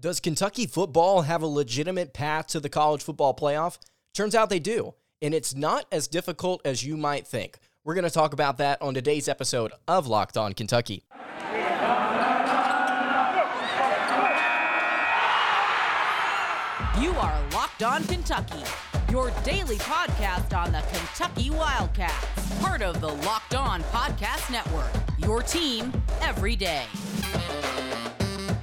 Does Kentucky football have a legitimate path to the college football playoff? Turns out they do, and it's not as difficult as you might think. We're going to talk about that on today's episode of Locked On Kentucky. You are Locked On Kentucky, your daily podcast on the Kentucky Wildcats, part of the Locked On Podcast Network, your team every day.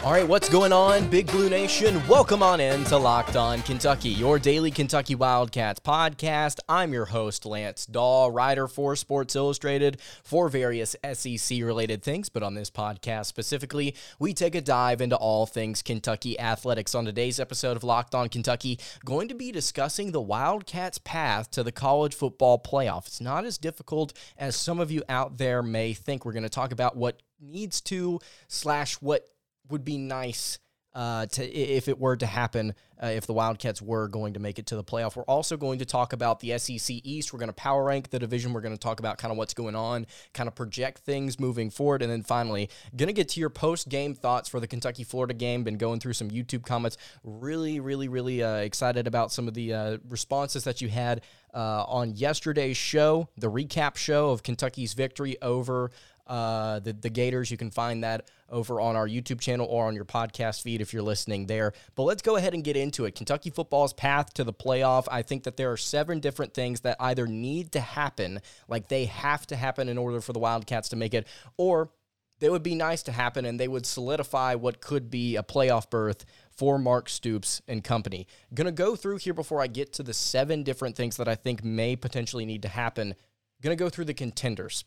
All right, what's going on, Big Blue Nation? Welcome on in to Locked On Kentucky, your daily Kentucky Wildcats podcast. I'm your host, Lance Dawe, writer for Sports Illustrated for various SEC related things. But on this podcast specifically, we take a dive into all things Kentucky athletics. On today's episode of Locked On Kentucky, going to be discussing the Wildcats' path to the college football playoff. It's not as difficult as some of you out there may think. We're going to talk about what needs to slash what would be nice uh, to if it were to happen uh, if the Wildcats were going to make it to the playoff. We're also going to talk about the SEC East. We're going to power rank the division. We're going to talk about kind of what's going on, kind of project things moving forward, and then finally, going to get to your post game thoughts for the Kentucky Florida game. Been going through some YouTube comments. Really, really, really uh, excited about some of the uh, responses that you had uh, on yesterday's show, the recap show of Kentucky's victory over uh, the, the Gators. You can find that over on our YouTube channel or on your podcast feed if you're listening there. But let's go ahead and get into it. Kentucky football's path to the playoff. I think that there are seven different things that either need to happen, like they have to happen in order for the Wildcats to make it, or they would be nice to happen and they would solidify what could be a playoff berth for Mark Stoops and company. Gonna go through here before I get to the seven different things that I think may potentially need to happen. Gonna go through the contenders.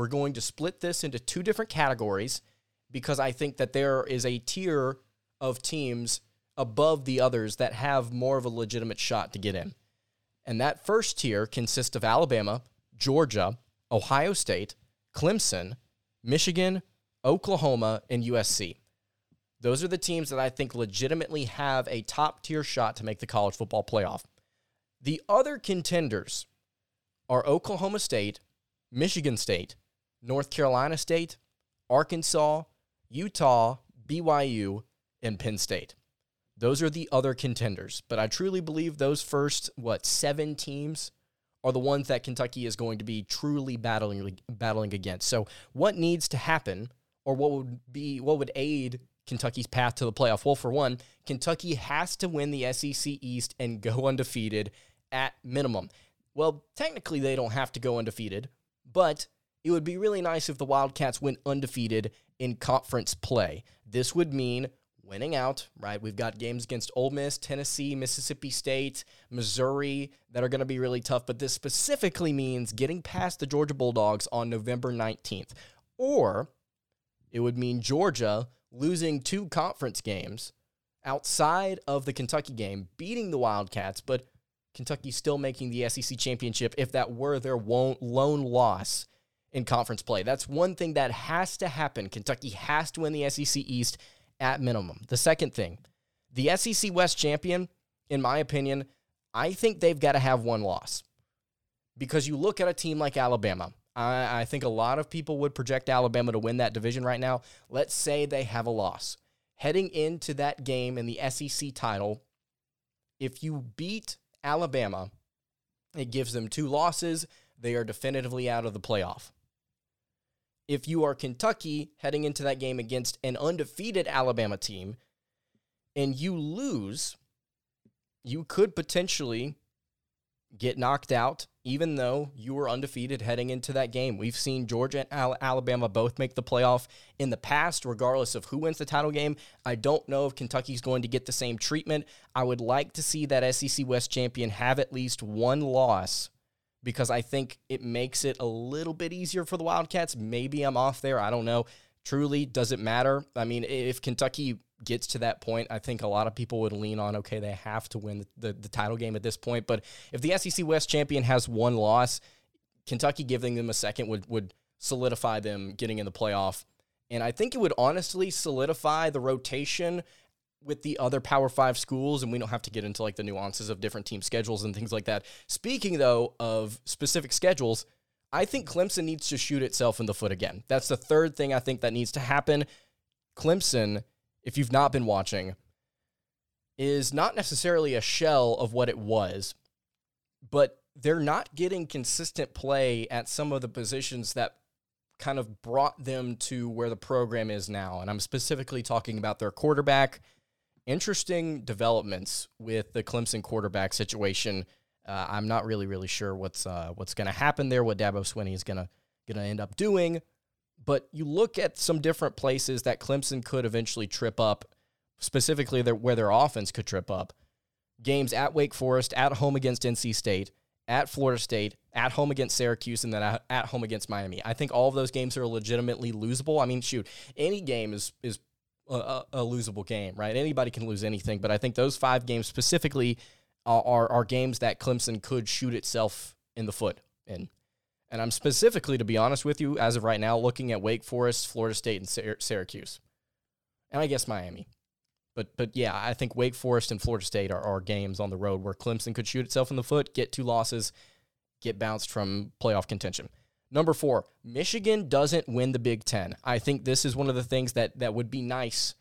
We're going to split this into two different categories because I think that there is a tier of teams above the others that have more of a legitimate shot to get in. And that first tier consists of Alabama, Georgia, Ohio State, Clemson, Michigan, Oklahoma, and USC. Those are the teams that I think legitimately have a top tier shot to make the college football playoff. The other contenders are Oklahoma State, Michigan State, North Carolina State, Arkansas, Utah, BYU, and Penn State. Those are the other contenders. But I truly believe those first, what, seven teams are the ones that Kentucky is going to be truly battling battling against. So what needs to happen or what would be what would aid Kentucky's path to the playoff? Well, for one, Kentucky has to win the SEC East and go undefeated at minimum. Well, technically they don't have to go undefeated, but it would be really nice if the Wildcats went undefeated in conference play. This would mean winning out, right? We've got games against Ole Miss, Tennessee, Mississippi State, Missouri that are going to be really tough, but this specifically means getting past the Georgia Bulldogs on November 19th. Or it would mean Georgia losing two conference games outside of the Kentucky game, beating the Wildcats, but Kentucky still making the SEC championship if that were their lone loss in conference play. That's one thing that has to happen. Kentucky has to win the SEC East at minimum. The second thing, the SEC West champion, in my opinion, I think they've got to have one loss. Because you look at a team like Alabama, I, I, think a lot of people would project Alabama to win that division right now. Let's say they have a loss. Heading into that game in the SEC title, if you beat Alabama, it gives them two losses. They are definitively out of the playoff if you are Kentucky heading into that game against an undefeated Alabama team and you lose, you could potentially get knocked out, even though you were undefeated heading into that game. We've seen Georgia and Alabama both make the playoff in the past, regardless of who wins the title game. I don't know if Kentucky's going to get the same treatment. I would like to see that SEC West champion have at least one loss because I think it makes it a little bit easier for the Wildcats. Maybe I'm off there. I don't know. Truly, does it matter? I mean, if Kentucky gets to that point, I think a lot of people would lean on, okay, they have to win the, the, the title game at this point. But if the SEC West champion has one loss, Kentucky giving them a second would, would solidify them getting in the playoff. And I think it would honestly solidify the rotation with the other Power Five schools, and we don't have to get into like the nuances of different team schedules and things like that. Speaking though of specific schedules, I think Clemson needs to shoot itself in the foot again. That's the third thing I think that needs to happen. Clemson, if you've not been watching, is not necessarily a shell of what it was, but they're not getting consistent play at some of the positions that kind of brought them to where the program is now. And I'm specifically talking about their quarterback. Interesting developments with the Clemson quarterback situation. Uh, I'm not really, really sure what's uh, what's going to happen there. What Dabo Swinney is going to going to end up doing. But you look at some different places that Clemson could eventually trip up, specifically their, where their offense could trip up. Games at Wake Forest, at home against NC State, at Florida State, at home against Syracuse, and then at home against Miami. I think all of those games are legitimately losable. I mean, shoot, any game is is a, a losable game, right? Anybody can lose anything, but I think those five games specifically are, are, are games that Clemson could shoot itself in the foot in. And I'm specifically, to be honest with you, as of right now, looking at Wake Forest, Florida State, and Syracuse, and I guess Miami. But but yeah, I think Wake Forest and Florida State are, are games on the road where Clemson could shoot itself in the foot, get two losses, get bounced from playoff contention. Number four, Michigan doesn't win the Big Ten. I think this is one of the things that that would be nice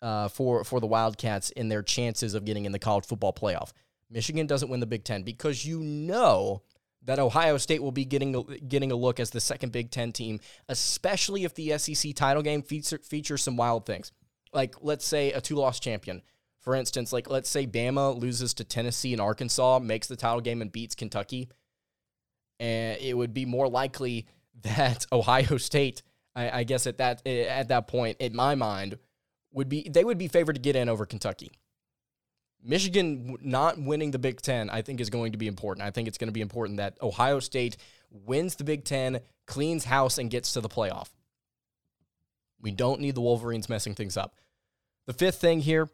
uh, for for the Wildcats in their chances of getting in the college football playoff. Michigan doesn't win the Big Ten because you know that Ohio State will be getting a, getting a look as the second Big Ten team, especially if the SEC title game feature, features some wild things. Like, let's say a two loss champion. For instance, like let's say Bama loses to Tennessee and Arkansas, makes the title game and beats Kentucky. And it would be more likely that Ohio State, I, I guess at that eh, at that point, in my mind, would be they would be favored to get in over Kentucky. Michigan not winning the Big Ten, I think, is going to be important. I think it's going to be important that Ohio State wins the Big Ten, cleans house, and gets to the playoff. We don't need the Wolverines messing things up. The fifth thing here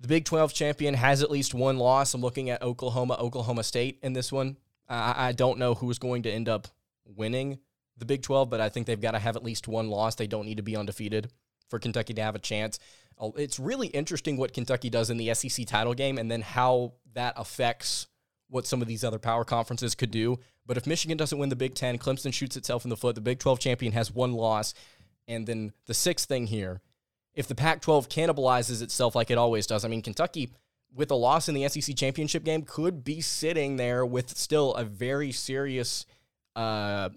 the Big 12 champion has at least one loss. I'm looking at Oklahoma, Oklahoma State in this one. I, I don't know who's going to end up winning the Big 12, but I think they've got to have at least one loss. They don't need to be undefeated for Kentucky to have a chance. Oh, it's really interesting what Kentucky does in the SEC title game and then how that affects what some of these other power conferences could do. But if Michigan doesn't win the Big Ten, Clemson shoots itself in the foot. The Big 12 champion has one loss. And then the sixth thing here if the Pac 12 cannibalizes itself like it always does, I mean, Kentucky, with a loss in the SEC championship game, could be sitting there with still a very serious, uh,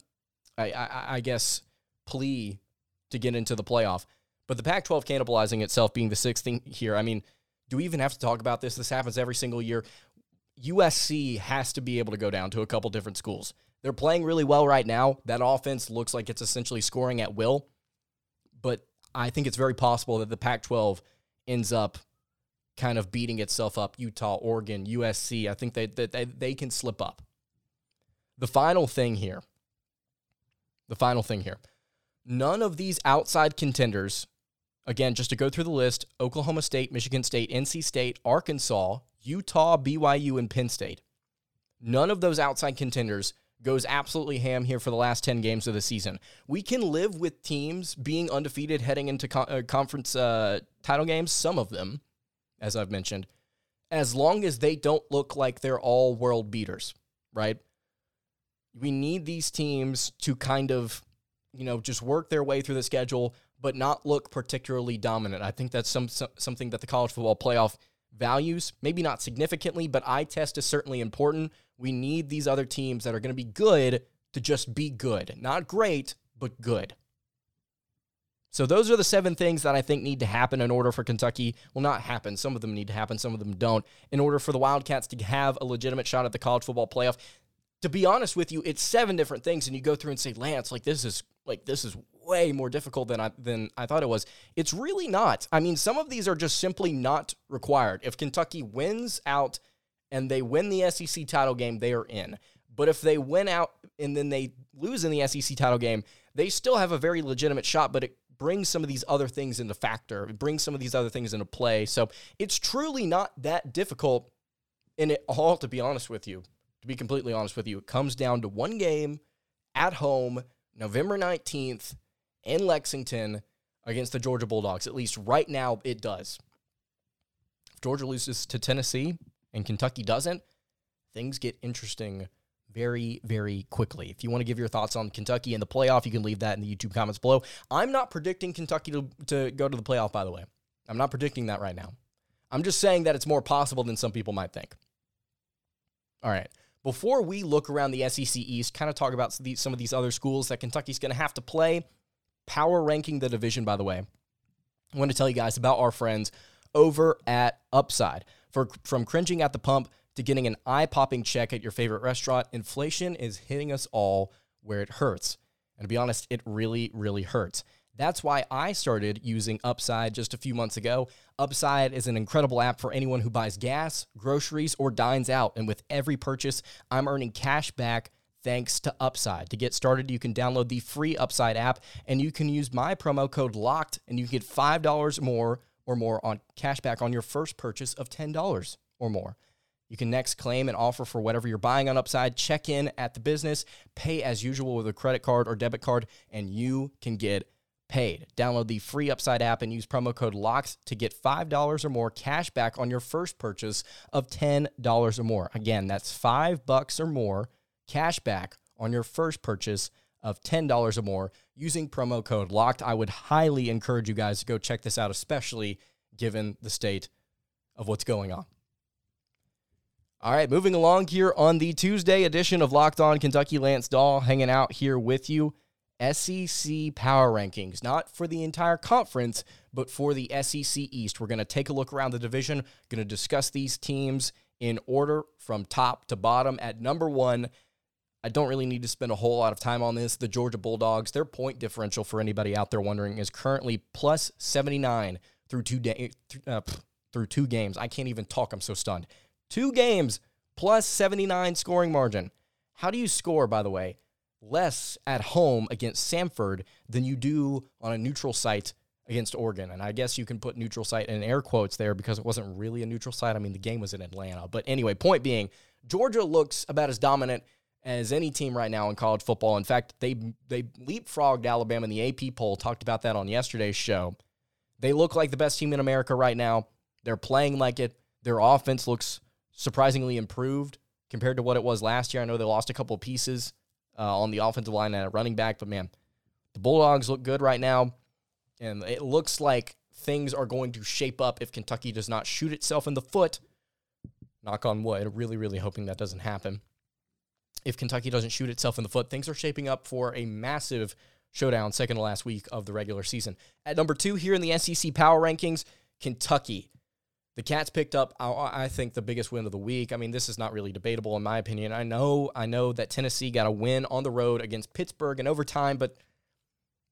I, I, I guess, plea to get into the playoff. But the Pac 12 cannibalizing itself being the sixth thing here, I mean, do we even have to talk about this? This happens every single year. USC has to be able to go down to a couple different schools. They're playing really well right now. That offense looks like it's essentially scoring at will. But I think it's very possible that the Pac 12 ends up kind of beating itself up. Utah, Oregon, USC. I think they, they, they can slip up. The final thing here, the final thing here, none of these outside contenders Again, just to go through the list Oklahoma State, Michigan State, NC State, Arkansas, Utah, BYU, and Penn State. None of those outside contenders goes absolutely ham here for the last 10 games of the season. We can live with teams being undefeated heading into uh, conference uh, title games, some of them, as I've mentioned, as long as they don't look like they're all world beaters, right? We need these teams to kind of, you know, just work their way through the schedule, but not look particularly dominant. I think that's some, some something that the college football playoff values. Maybe not significantly, but eye test is certainly important. We need these other teams that are going to be good to just be good. Not great, but good. So those are the seven things that I think need to happen in order for Kentucky. Well, not happen. Some of them need to happen, some of them don't. In order for the Wildcats to have a legitimate shot at the college football playoff. To be honest with you, it's seven different things, and you go through and say, Lance, like this is like this is way more difficult than I than I thought it was. It's really not. I mean, some of these are just simply not required. If Kentucky wins out and they win the SEC title game, they are in. But if they win out and then they lose in the SEC title game, they still have a very legitimate shot, but it brings some of these other things into factor. It brings some of these other things into play. So it's truly not that difficult. in it all, to be honest with you, to be completely honest with you, it comes down to one game at home, November 19th in Lexington against the Georgia Bulldogs. At least right now, it does. If Georgia loses to Tennessee and Kentucky doesn't, things get interesting very, very quickly. If you want to give your thoughts on Kentucky and the playoff, you can leave that in the YouTube comments below. I'm not predicting Kentucky to, to go to the playoff, by the way. I'm not predicting that right now. I'm just saying that it's more possible than some people might think. All right. Before we look around the SEC East, kind of talk about some of these other schools that Kentucky's going to have to play, power ranking the division, by the way, I want to tell you guys about our friends over at Upside. For, from cringing at the pump to getting an eye popping check at your favorite restaurant, inflation is hitting us all where it hurts. And to be honest, it really, really hurts. That's why I started using Upside just a few months ago. Upside is an incredible app for anyone who buys gas, groceries, or dines out. And with every purchase, I'm earning cash back thanks to Upside. To get started, you can download the free Upside app and you can use my promo code LOCKED and you get $5 more or more on cash back on your first purchase of $10 or more. You can next claim an offer for whatever you're buying on Upside, check in at the business, pay as usual with a credit card or debit card, and you can get paid. Download the free Upside app and use promo code LOCKS to get $5 or more cash back on your first purchase of $10 or more. Again, that's 5 bucks or more cash back on your first purchase of $10 or more using promo code LOCKED. I would highly encourage you guys to go check this out, especially given the state of what's going on. All right, moving along here on the Tuesday edition of Locked On Kentucky, Lance Dawe hanging out here with you. SEC power rankings, not for the entire conference, but for the SEC East. We're going to take a look around the division, going to discuss these teams in order from top to bottom. At number one, I don't really need to spend a whole lot of time on this. The Georgia Bulldogs, their point differential for anybody out there wondering is currently plus 79 through two day, uh, through two games. I can't even talk. I'm so stunned. Two games plus 79 scoring margin. How do you score, by the way? less at home against Samford than you do on a neutral site against Oregon. And I guess you can put neutral site in air quotes there because it wasn't really a neutral site. I mean, the game was in Atlanta. But anyway, point being, Georgia looks about as dominant as any team right now in college football. In fact, they they leapfrogged Alabama in the AP poll. Talked about that on yesterday's show. They look like the best team in America right now. They're playing like it. Their offense looks surprisingly improved compared to what it was last year. I know they lost a couple pieces uh, on the offensive line and at running back. But man, the Bulldogs look good right now, and it looks like things are going to shape up if Kentucky does not shoot itself in the foot. Knock on wood. Really, really hoping that doesn't happen. If Kentucky doesn't shoot itself in the foot, things are shaping up for a massive showdown, second to last week of the regular season. At number two here in the SEC Power Rankings, Kentucky. The Cats picked up, I think, the biggest win of the week. I mean, this is not really debatable in my opinion. I know, I know that Tennessee got a win on the road against Pittsburgh in overtime, but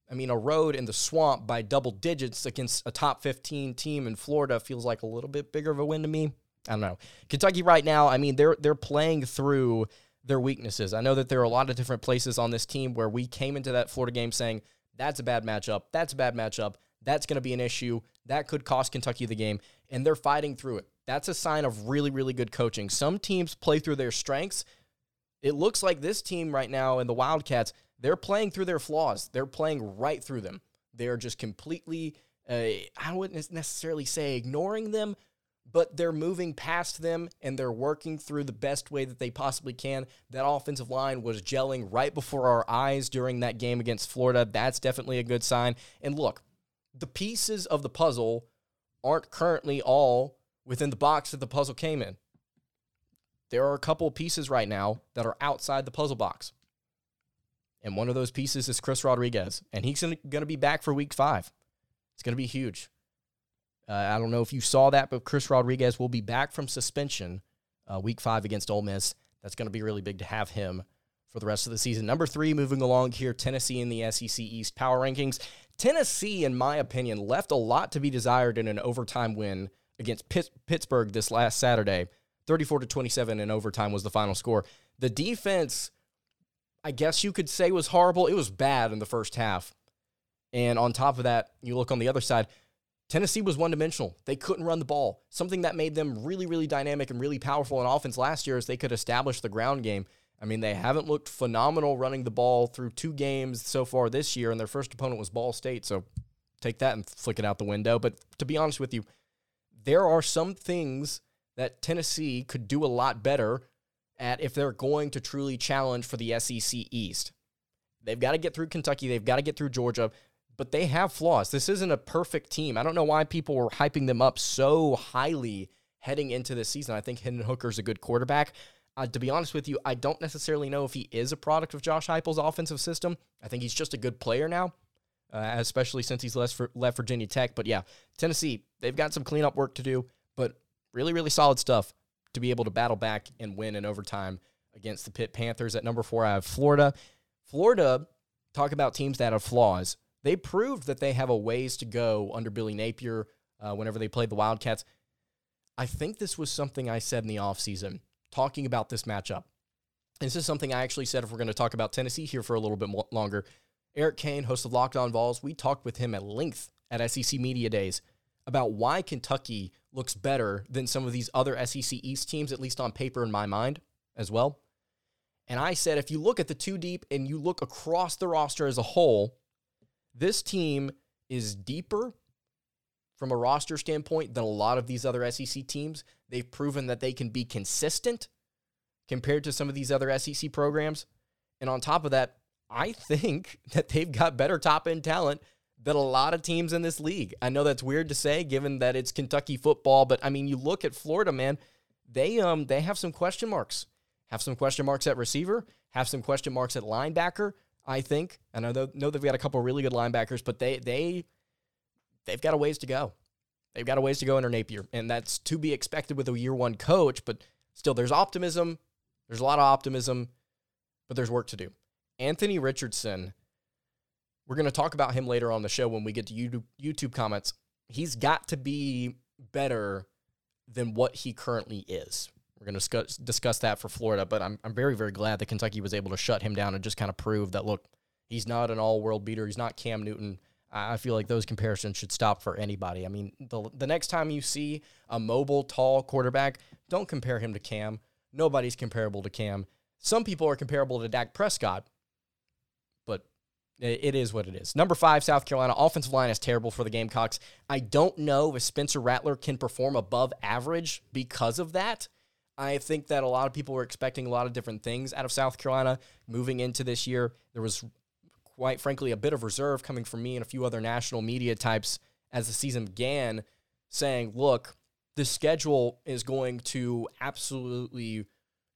I mean, a road in the swamp by double digits against a top 15 team in Florida feels like a little bit bigger of a win to me. I don't know. Kentucky right now, I mean, they're they're playing through their weaknesses. I know that there are a lot of different places on this team where we came into that Florida game saying that's a bad matchup, that's a bad matchup, that's going to be an issue. That could cost Kentucky the game, and they're fighting through it. That's a sign of really, really good coaching. Some teams play through their strengths. It looks like this team right now and the Wildcats, they're playing through their flaws. They're playing right through them. They're just completely, uh, I wouldn't necessarily say ignoring them, but they're moving past them and they're working through the best way that they possibly can. That offensive line was gelling right before our eyes during that game against Florida. That's definitely a good sign. And look, the pieces of the puzzle aren't currently all within the box that the puzzle came in. There are a couple pieces right now that are outside the puzzle box. And one of those pieces is Chris Rodriguez, and he's going to be back for week five. It's going to be huge. Uh, I don't know if you saw that, but Chris Rodriguez will be back from suspension uh, week five against Ole Miss. That's going to be really big to have him for the rest of the season. Number three, moving along here, Tennessee in the SEC East Power Rankings. Tennessee, in my opinion, left a lot to be desired in an overtime win against Pitt- Pittsburgh this last Saturday. 34 to 27 in overtime was the final score. The defense, I guess you could say, was horrible. It was bad in the first half. And on top of that, you look on the other side, Tennessee was one dimensional. They couldn't run the ball. Something that made them really, really dynamic and really powerful in offense last year is they could establish the ground game. I mean, they haven't looked phenomenal running the ball through two games so far this year, and their first opponent was Ball State. So take that and flick it out the window. But to be honest with you, there are some things that Tennessee could do a lot better at if they're going to truly challenge for the SEC East. They've got to get through Kentucky, they've got to get through Georgia. but they have flaws. This isn't a perfect team. I don't know why people were hyping them up so highly heading into this season. I think Hendon Hooker's a good quarterback. Uh, to be honest with you, I don't necessarily know if he is a product of Josh Heupel's offensive system. I think he's just a good player now, uh, especially since he's left, for, left Virginia Tech. But yeah, Tennessee, they've got some cleanup work to do, but really, really solid stuff to be able to battle back and win in overtime against the Pitt Panthers. At number four, I have Florida. Florida, talk about teams that have flaws. They proved that they have a ways to go under Billy Napier uh, whenever they played the Wildcats. I think this was something I said in the offseason talking about this matchup. This is something I actually said if we're going to talk about Tennessee here for a little bit longer. Eric Kane, host of Locked On Vols, we talked with him at length at SEC Media Days about why Kentucky looks better than some of these other SEC East teams, at least on paper in my mind as well. And I said, if you look at the two deep and you look across the roster as a whole, this team is deeper from a roster standpoint than a lot of these other SEC teams. They've proven that they can be consistent compared to some of these other SEC programs. And on top of that, I think that they've got better top end talent than a lot of teams in this league. I know that's weird to say given that it's Kentucky football, but I mean, you look at Florida, man, they um they have some question marks. Have some question marks at receiver, have some question marks at linebacker, I think. And I know, they've got a couple really good linebackers, but they they they've got a ways to go. They've got a ways to go under Napier, and that's to be expected with a year one coach. But still, there's optimism. There's a lot of optimism, but there's work to do. Anthony Richardson, we're going to talk about him later on the show when we get to YouTube, comments. He's got to be better than what he currently is. We're going to discuss, discuss that for Florida, but I'm, I'm very, very glad that Kentucky was able to shut him down and just kind of prove that, look, he's not an all world beater. He's not Cam Newton. I feel like those comparisons should stop for anybody. I mean, the, the next time you see a mobile, tall quarterback, don't compare him to Cam. Nobody's comparable to Cam. Some people are comparable to Dak Prescott, but it is what it is. Number five, South Carolina. Offensive line is terrible for the Gamecocks. I don't know if Spencer Rattler can perform above average because of that. I think that a lot of people were expecting a lot of different things out of South Carolina moving into this year. There was quite frankly, a bit of reserve coming from me and a few other national media types as the season began, saying, look, the schedule is going to absolutely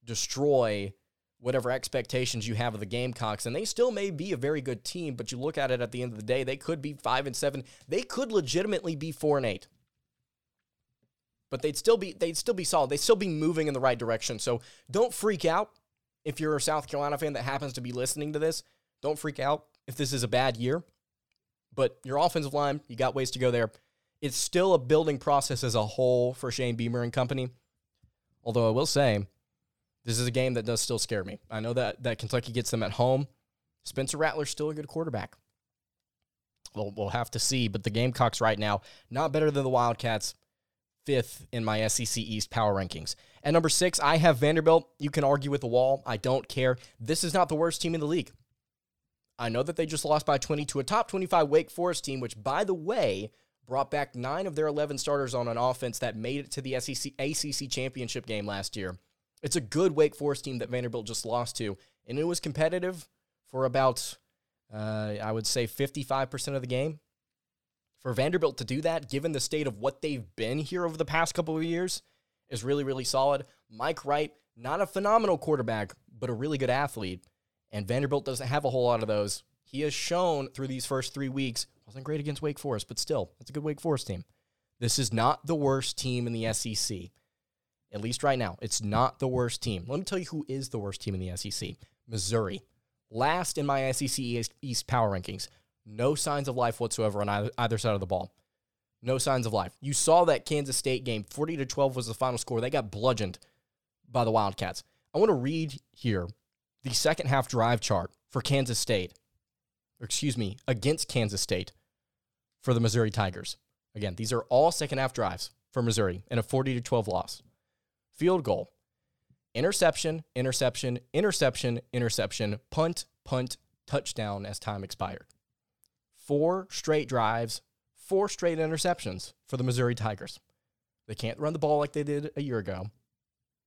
destroy whatever expectations you have of the Gamecocks. And they still may be a very good team, but you look at it at the end of the day, they could be five and seven. They could legitimately be four and eight. But they'd still be they'd still be solid. They'd still be moving in the right direction. So don't freak out if you're a South Carolina fan that happens to be listening to this. Don't freak out if this is a bad year, but your offensive line, you got ways to go there. It's still a building process as a whole for Shane Beamer and company. Although I will say, this is a game that does still scare me. I know that that Kentucky gets them at home. Spencer Rattler's still a good quarterback. Well, we'll have to see. But the Gamecocks right now, not better than the Wildcats, fifth in my SEC East power rankings. At number six, I have Vanderbilt. You can argue with the wall. I don't care. This is not the worst team in the league. I know that they just lost by 20 to a top 25 Wake Forest team, which, by the way, brought back nine of their 11 starters on an offense that made it to the SEC ACC championship game last year. It's a good Wake Forest team that Vanderbilt just lost to, and it was competitive for about, uh, I would say, 55% of the game. For Vanderbilt to do that, given the state of what they've been here over the past couple of years, is really, really solid. Mike Wright, not a phenomenal quarterback, but a really good athlete. And Vanderbilt doesn't have a whole lot of those. He has shown through these first three weeks, wasn't great against Wake Forest, but still, it's a good Wake Forest team. This is not the worst team in the SEC. At least right now, it's not the worst team. Let me tell you who is the worst team in the SEC Missouri. Last in my SEC East power rankings. No signs of life whatsoever on either side of the ball. No signs of life. You saw that Kansas State game, 40 to 12 was the final score. They got bludgeoned by the Wildcats. I want to read here the second half drive chart for Kansas State, excuse me, against Kansas State for the Missouri Tigers. Again, these are all second half drives for Missouri in a 40 to 12 loss. Field goal, interception, interception, interception, interception, punt, punt, touchdown as time expired. Four straight drives, four straight interceptions for the Missouri Tigers. They can't run the ball like they did a year ago.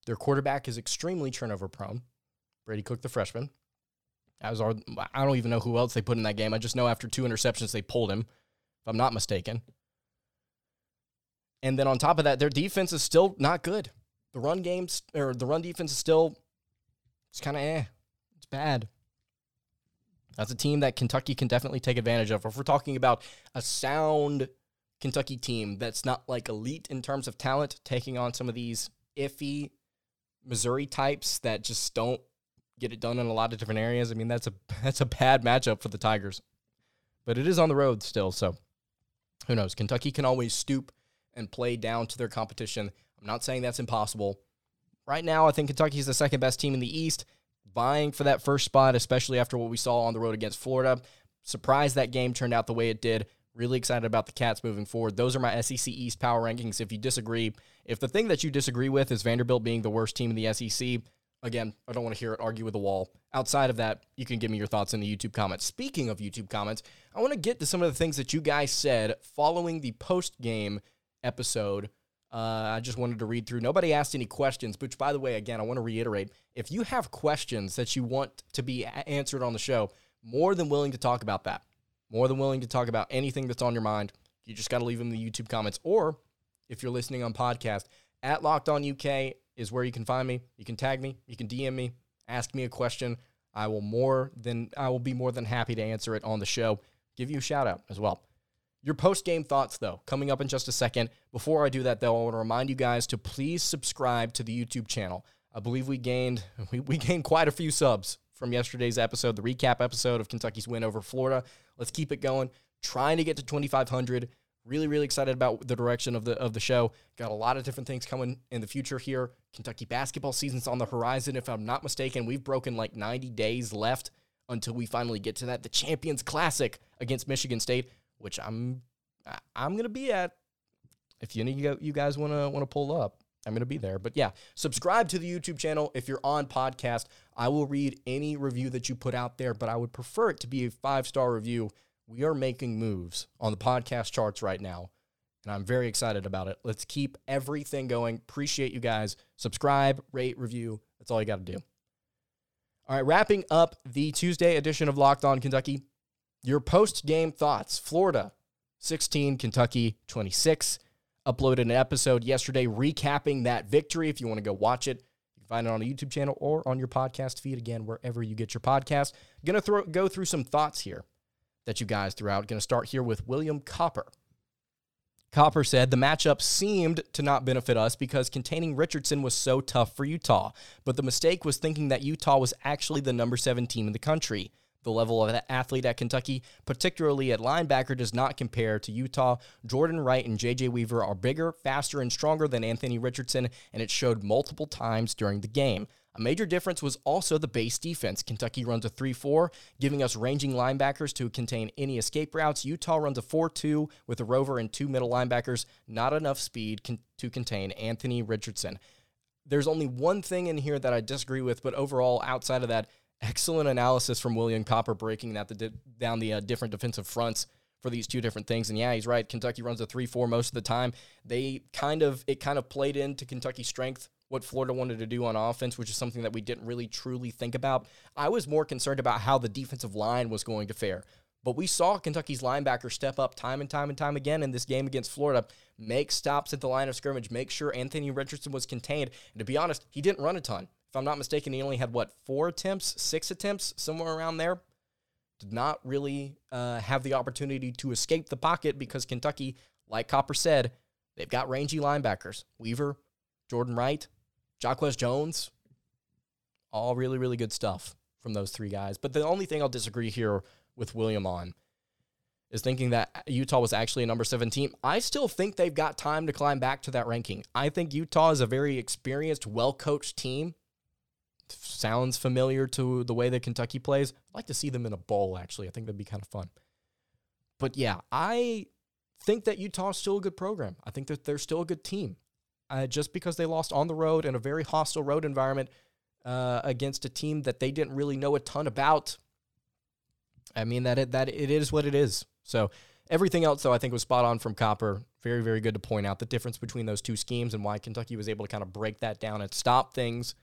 Their quarterback is extremely turnover prone. Brady Cook, the freshman. As are I don't even know who else they put in that game. I just know after two interceptions they pulled him, if I'm not mistaken. And then on top of that, their defense is still not good. The run games or the run defense is still it's kind of eh. It's bad. That's a team that Kentucky can definitely take advantage of. If we're talking about a sound Kentucky team that's not like elite in terms of talent, taking on some of these iffy Missouri types that just don't get it done in a lot of different areas. I mean, that's a that's a bad matchup for the Tigers. But it is on the road still, so who knows? Kentucky can always stoop and play down to their competition. I'm not saying that's impossible. Right now, I think Kentucky is the second best team in the East, vying for that first spot, especially after what we saw on the road against Florida. Surprised that game turned out the way it did. Really excited about the Cats moving forward. Those are my SEC East power rankings. If you disagree, if the thing that you disagree with is Vanderbilt being the worst team in the SEC, again, I don't want to hear it argue with the wall. Outside of that, you can give me your thoughts in the YouTube comments. Speaking of YouTube comments, I want to get to some of the things that you guys said following the post game episode. Uh, I just wanted to read through. Nobody asked any questions, which, by the way, again, I want to reiterate if you have questions that you want to be answered on the show, more than willing to talk about that. More than willing to talk about anything that's on your mind. You just got to leave them in the YouTube comments. Or if you're listening on podcast, at Locked On UK is where you can find me. You can tag me, you can DM me, ask me a question. I will more than I will be more than happy to answer it on the show. Give you a shout out as well. Your post game thoughts, though, coming up in just a second. Before I do that, though, I want to remind you guys to please subscribe to the YouTube channel. I believe we gained we, we gained quite a few subs from yesterday's episode, the recap episode of Kentucky's win over Florida. Let's keep it going. Trying to get to 2,500. Really, really excited about the direction of the of the show. Got a lot of different things coming in the future here. Kentucky basketball season's on the horizon. If I'm not mistaken, we've broken like 90 days left until we finally get to that. The Champions Classic against Michigan State, which I'm I'm gonna be at. If you you guys wanna wanna pull up, I'm gonna be there. But yeah, subscribe to the YouTube channel if you're on podcast. I will read any review that you put out there, but I would prefer it to be a five star review we are making moves on the podcast charts right now, and I'm very excited about it. Let's keep everything going. Appreciate you guys. Subscribe, rate, review. That's all you got to do. All right, wrapping up the Tuesday edition of Locked On Kentucky. Your post game thoughts Florida 16, Kentucky 26. Uploaded an episode yesterday recapping that victory. If you want to go watch it, you can find it on a YouTube channel or on your podcast feed again, wherever you get your podcast. To throw, go through some thoughts here that you guys threw out. Going to start here with William Copper. Copper said the matchup seemed to not benefit us because containing Richardson was so tough for Utah, but the mistake was thinking that Utah was actually the number seven team in the country. The level of athlete at Kentucky, particularly at linebacker, does not compare to Utah. Jordan Wright and J.J. Weaver are bigger, faster, and stronger than Anthony Richardson, and it showed multiple times during the game. A major difference was also the base defense. Kentucky runs a 3 4, giving us ranging linebackers to contain any escape routes. Utah runs a 4 2 with a rover and two middle linebackers, not enough speed con- to contain Anthony Richardson. There's only one thing in here that I disagree with, but overall, outside of that, excellent analysis from William Copper breaking that the di- down the uh, different defensive fronts for these two different things. And yeah, he's right. Kentucky runs a 3-4 most of the time. They kind of it kind of played into Kentucky's strength what Florida wanted to do on offense, which is something that we didn't really truly think about. I was more concerned about how the defensive line was going to fare. But we saw Kentucky's linebacker step up time and time and time again in this game against Florida, make stops at the line of scrimmage, make sure Anthony Richardson was contained. And to be honest, he didn't run a ton. If I'm not mistaken, he only had what, four attempts, six attempts, somewhere around there. Did not really uh, have the opportunity to escape the pocket because Kentucky, like Copper said, they've got rangy linebackers. Weaver, Jordan Wright, Jaquez Jones, all really, really good stuff from those three guys. But the only thing I'll disagree here with William on is thinking that Utah was actually a number seven team. I still think they've got time to climb back to that ranking. I think Utah is a very experienced, well coached team. Sounds familiar to the way that Kentucky plays. I'd like to see them in a bowl, actually. I think that'd be kind of fun. But yeah, I think that Utah's still a good program. I think that they're still a good team uh, just because they lost on the road in a very hostile road environment uh, against a team that they didn't really know a ton about. I mean that it, that it is what it is. So everything else, though, I think was spot on from Copper. Very, very good to point out the difference between those two schemes and why Kentucky was able to kind of break that down and stop things.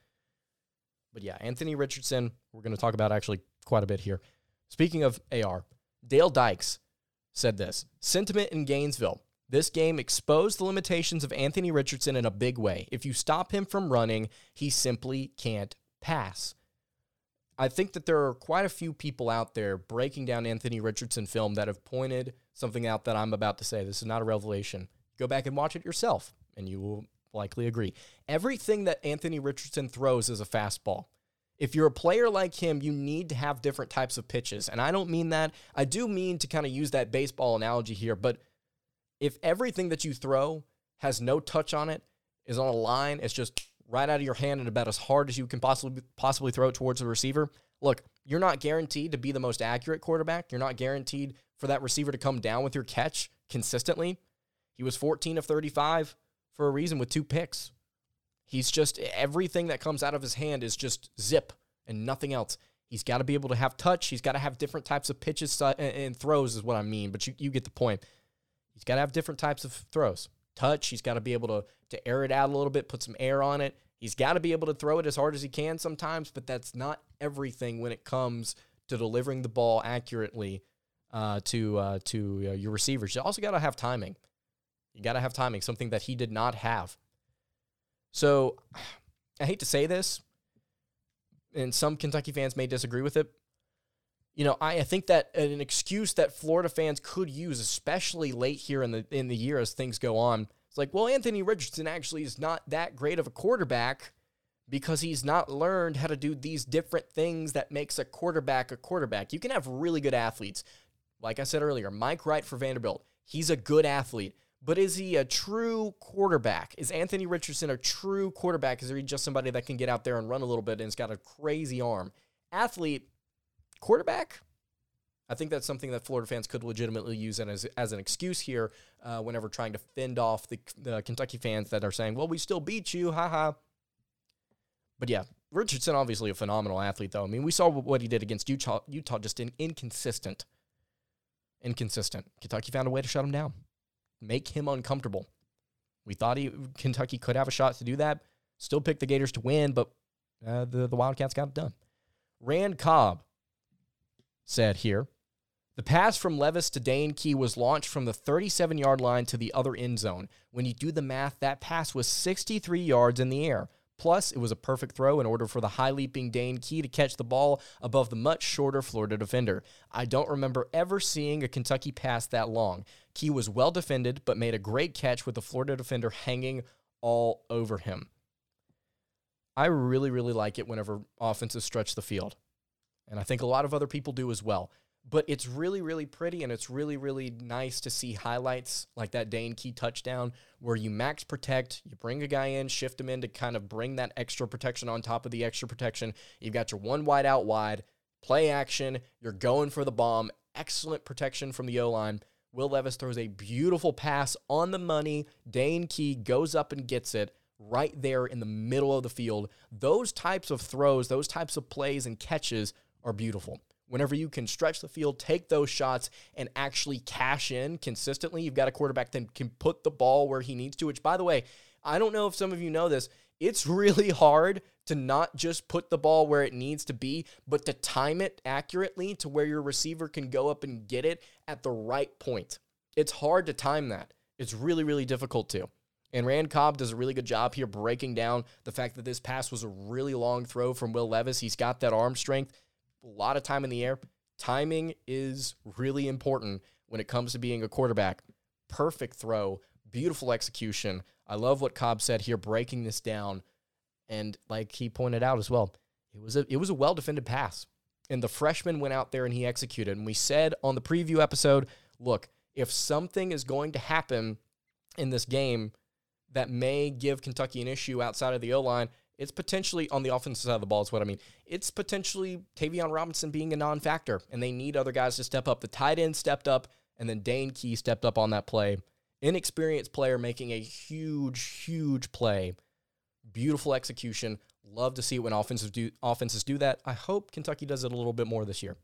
But yeah, Anthony Richardson, we're going to talk about actually quite a bit here. Speaking of AR, Dale Dykes said this sentiment in Gainesville. This game exposed the limitations of Anthony Richardson in a big way. If you stop him from running, he simply can't pass. I think that there are quite a few people out there breaking down Anthony Richardson film that have pointed something out that I'm about to say. This is not a revelation. Go back and watch it yourself, and you will likely agree. Everything that Anthony Richardson throws is a fastball. If you're a player like him, you need to have different types of pitches. And I don't mean that. I do mean to kind of use that baseball analogy here, but if everything that you throw has no touch on it, is on a line, it's just right out of your hand and about as hard as you can possibly possibly throw it towards the receiver. Look, you're not guaranteed to be the most accurate quarterback. You're not guaranteed for that receiver to come down with your catch consistently. He was 14 of 35 for a reason with two picks. He's just everything that comes out of his hand is just zip and nothing else. He's got to be able to have touch. He's got to have different types of pitches and throws, is what I mean. But you, you get the point. He's got to have different types of throws. Touch, he's got to be able to, to air it out a little bit, put some air on it. He's got to be able to throw it as hard as he can sometimes, but that's not everything when it comes to delivering the ball accurately uh, to uh, to uh, your receivers. You also got to have timing. You got to have timing, something that he did not have. So I hate to say this, and some Kentucky fans may disagree with it, you know, I, I think that an excuse that Florida fans could use, especially late here in the in the year as things go on, it's like, well, Anthony Richardson actually is not that great of a quarterback because he's not learned how to do these different things that makes a quarterback a quarterback. You can have really good athletes. Like I said earlier, Mike Wright for Vanderbilt, he's a good athlete. But is he a true quarterback? Is Anthony Richardson a true quarterback? Is he just somebody that can get out there and run a little bit and has got a crazy arm? Athlete, quarterback. I think that's something that Florida fans could legitimately use as, as an excuse here uh, whenever trying to fend off the, the Kentucky fans that are saying, well, we still beat you, haha. But yeah, Richardson, obviously a phenomenal athlete, though. I mean, we saw what he did against Utah, Utah just in, inconsistent. Inconsistent. Kentucky found a way to shut him down, make him uncomfortable. We thought he, Kentucky could have a shot to do that. Still picked the Gators to win, but uh, the, the Wildcats got it done. Rand Cobb said here. The pass from Levis to Dane Key was launched from the 37 yard line to the other end zone. When you do the math, that pass was 63 yards in the air. Plus, it was a perfect throw in order for the high leaping Dane Key to catch the ball above the much shorter Florida defender. I don't remember ever seeing a Kentucky pass that long. Key was well defended, but made a great catch with the Florida defender hanging all over him. I really, really like it whenever offenses stretch the field. And I think a lot of other people do as well. But it's really, really pretty and it's really, really nice to see highlights like that Dane Key touchdown where you max protect, you bring a guy in, shift him in to kind of bring that extra protection on top of the extra protection. You've got your one wide out wide, play action, you're going for the bomb, excellent protection from the O line. Will Levis throws a beautiful pass on the money. Dane Key goes up and gets it right there in the middle of the field. Those types of throws, those types of plays and catches are beautiful. Whenever you can stretch the field, take those shots, and actually cash in consistently, you've got a quarterback that can put the ball where he needs to, which, by the way, I don't know if some of you know this. It's really hard to not just put the ball where it needs to be, but to time it accurately to where your receiver can go up and get it at the right point. It's hard to time that. It's really, really difficult to. And Rand Cobb does a really good job here breaking down the fact that this pass was a really long throw from Will Levis. He's got that arm strength a lot of time in the air. Timing is really important when it comes to being a quarterback. Perfect throw, beautiful execution. I love what Cobb said here, breaking this down. And like he pointed out as well, it was a it was a well defended pass. And the freshman went out there and he executed. And we said on the preview episode, look, if something is going to happen in this game that may give Kentucky an issue outside of the O line, it's potentially on the offensive side of the ball, is what I mean. It's potentially Tayvion Robinson being a non factor, and they need other guys to step up. The tight end stepped up, and then Dane Key stepped up on that play. Inexperienced player making a huge, huge play. Beautiful execution. Love to see it when offenses do offenses do that. I hope Kentucky does it a little bit more this year.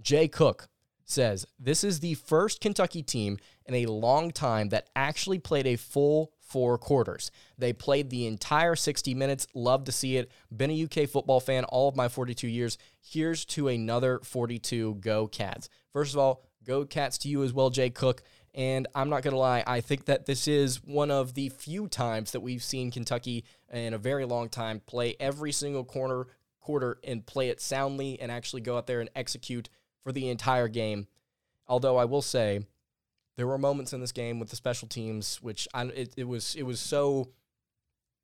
Jay Cook says this is the first Kentucky team in a long time that actually played a full four quarters. They played the entire 60 minutes. Love to see it. Been a UK football fan all of my 42 years. Here's to another 42 Go Cats. First of all, Go Cats to you as well, Jay Cook. And I'm not going to lie, I think that this is one of the few times that we've seen Kentucky in a very long time play every single corner quarter and play it soundly and actually go out there and execute for the entire game. Although I will say, there were moments in this game with the special teams which I, it, it was it was so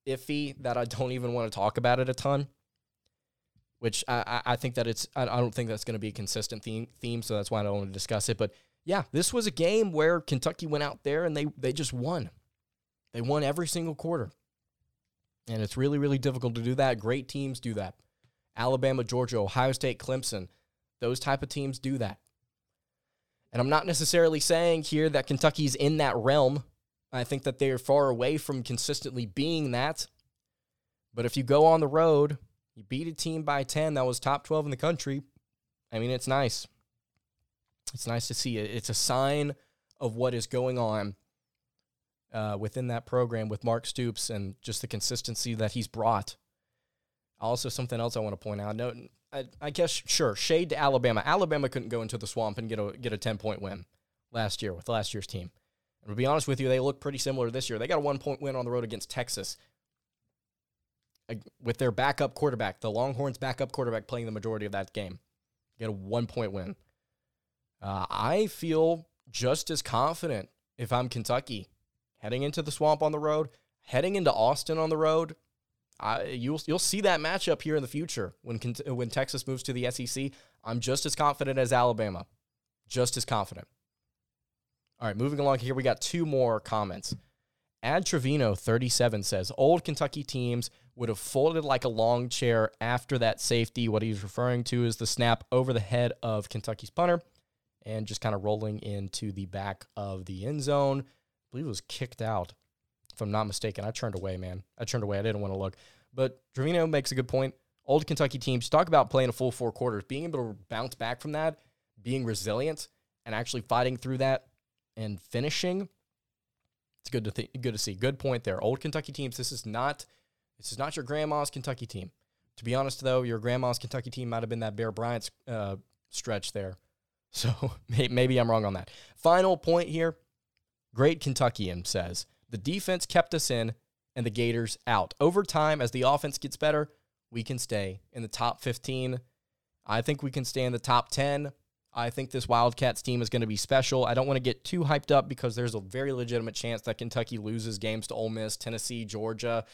iffy that I don't even want to talk about it a ton. Which I, I think that it's I, don't think that's going to be a consistent theme theme, so that's why I don't want to discuss it. But yeah, this was a game where Kentucky went out there and they they just won. They won every single quarter. And it's really, really difficult to do that. Great teams do that. Alabama, Georgia, Ohio State, Clemson, those type of teams do that. And I'm not necessarily saying here that Kentucky's in that realm. I think that they're far away from consistently being that. But if you go on the road, you beat a team by 10 that was top 12 in the country, I mean, it's nice. It's nice to see it. It's a sign of what is going on uh, within that program with Mark Stoops and just the consistency that he's brought. Also, something else I want to point out. I, I guess sure, shade to Alabama. Alabama couldn't go into the swamp and get a get a ten point win last year with last year's team. And to be honest with you, they look pretty similar this year. They got a one point win on the road against Texas with their backup quarterback, the Longhorns' backup quarterback, playing the majority of that game. Get a one point win. Uh, I feel just as confident if I'm Kentucky heading into the swamp on the road, heading into Austin on the road, I, you'll you'll see that matchup here in the future when when Texas moves to the SEC. I'm just as confident as Alabama, just as confident. All right, moving along here, we got two more comments. Ad Trevino 37 says old Kentucky teams would have folded like a long chair after that safety. What he's referring to is the snap over the head of Kentucky's punter and just kind of rolling into the back of the end zone. I believe it was kicked out if I'm not mistaken. I turned away, man. I turned away. I didn't want to look. But Trevino makes a good point. Old Kentucky teams talk about playing a full four quarters, being able to bounce back from that, being resilient, and actually fighting through that and finishing. It's good to th- good to see. Good point there. Old Kentucky teams. This is not this is not your grandma's Kentucky team. To be honest, though, your grandma's Kentucky team might have been that Bear Bryant uh, stretch there. So maybe I'm wrong on that. Final point here. Great Kentuckian says the defense kept us in and the Gators out. Over time, as the offense gets better, we can stay in the top 15. I think we can stay in the top 10. I think this Wildcats team is going to be special. I don't want to get too hyped up because there's a very legitimate chance that Kentucky loses games to Ole Miss, Tennessee, Georgia,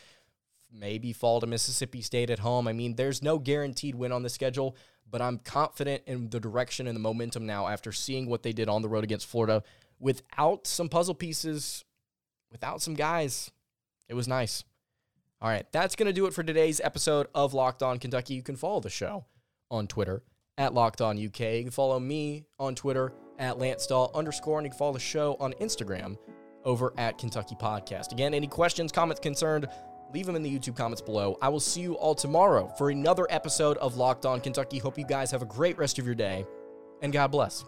maybe fall to Mississippi State at home. I mean, there's no guaranteed win on the schedule, but I'm confident in the direction and the momentum now after seeing what they did on the road against Florida without some puzzle pieces without some guys. It was nice. All right, that's going to do it for today's episode of Locked On Kentucky. You can follow the show on Twitter at Locked On UK. You can follow me on Twitter at Lance Dawe underscore, and you can follow the show on Instagram over at Kentucky Podcast. Again, any questions, comments, concerned, leave them in the YouTube comments below. I will see you all tomorrow for another episode of Locked On Kentucky. Hope you guys have a great rest of your day, and God bless.